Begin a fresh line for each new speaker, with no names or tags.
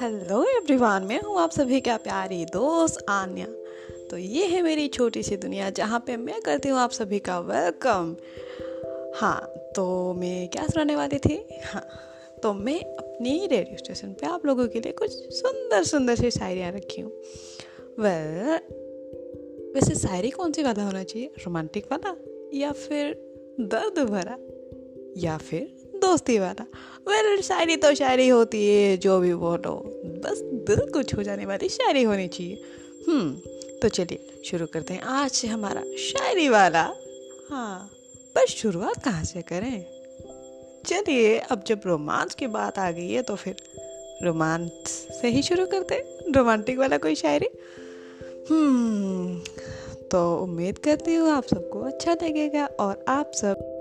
Hello everyone मैं हूँ आप सभी का प्यारी दोस्त आन्या। तो ये है मेरी छोटी सी दुनिया जहाँ पे मैं करती हूँ आप सभी का वेलकम हाँ तो मैं क्या सुनाने वाली थी? हाँ तो मैं अपनी रेडियो स्टेशन पे आप लोगों के लिए कुछ सुंदर सुंदर सी शायरियाँ रखी हूँ। वेल वैसे शायरी कौन सी वाला होना चाहिए? रोमांटिक वाला? या फिर दर्द भरा? या फिर दोस्ती वाला। वेल शायरी तो शायरी होती है, जो भी बोलो। बस दिल को छू जाने वाली शायरी होनी चाहिए। हम्म तो चलिए, शुरू करते हैं। आज से हमारा शायरी वाला। हाँ पर शुरुआत कहाँ से करें? चलिए, अब जब रोमांस की बात आ गई है तो फिर रोमांस से ही शुरू करते हैं। रोमांटिक वाला कोई शायरी? हम्म तो उम्मीद करती हूँ आप सबको अच्छा लगेगा और आप सब